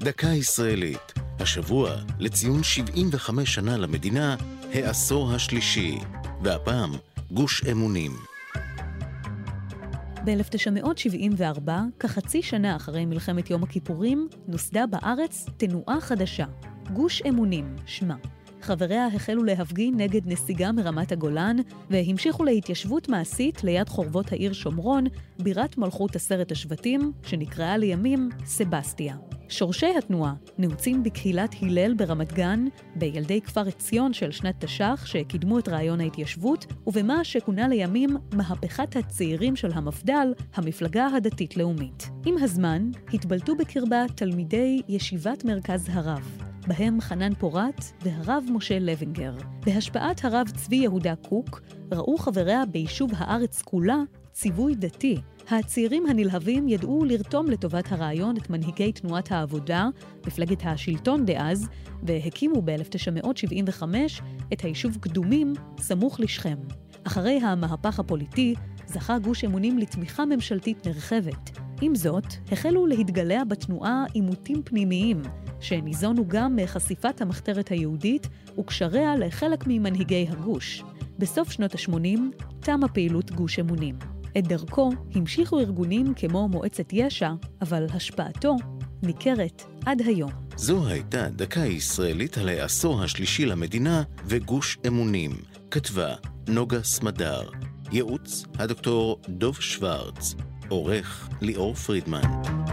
דקה ישראלית, השבוע לציון 75 שנה למדינה, העשור השלישי, והפעם גוש אמונים. ב-1974, כחצי שנה אחרי מלחמת יום הכיפורים, נוסדה בארץ תנועה חדשה, גוש אמונים, שמה. חבריה החלו להפגין נגד נסיגה מרמת הגולן, והמשיכו להתיישבות מעשית ליד חורבות העיר שומרון, בירת מלכות עשרת השבטים, שנקראה לימים סבסטיה. שורשי התנועה נעוצים בקהילת הלל ברמת גן, בילדי כפר עציון של שנת תש"ח שקידמו את רעיון ההתיישבות, ובמה שכונה לימים מהפכת הצעירים של המפד"ל, המפלגה הדתית-לאומית. עם הזמן התבלטו בקרבה תלמידי ישיבת מרכז הרב, בהם חנן פורת והרב משה לוינגר. בהשפעת הרב צבי יהודה קוק, ראו חבריה ביישוב הארץ כולה ציווי דתי. הצעירים הנלהבים ידעו לרתום לטובת הרעיון את מנהיגי תנועת העבודה, מפלגת השלטון דאז, והקימו ב-1975 את היישוב קדומים, סמוך לשכם. אחרי המהפך הפוליטי, זכה גוש אמונים לתמיכה ממשלתית נרחבת. עם זאת, החלו להתגלע בתנועה עימותים פנימיים, שניזונו גם מחשיפת המחתרת היהודית וקשריה לחלק ממנהיגי הגוש. בסוף שנות ה-80 תמה פעילות גוש אמונים. את דרכו המשיכו ארגונים כמו מועצת יש"ע, אבל השפעתו ניכרת עד היום. זו הייתה דקה ישראלית על העשור השלישי למדינה וגוש אמונים. כתבה נוגה סמדר. ייעוץ הדוקטור דוב שוורץ. עורך ליאור פרידמן.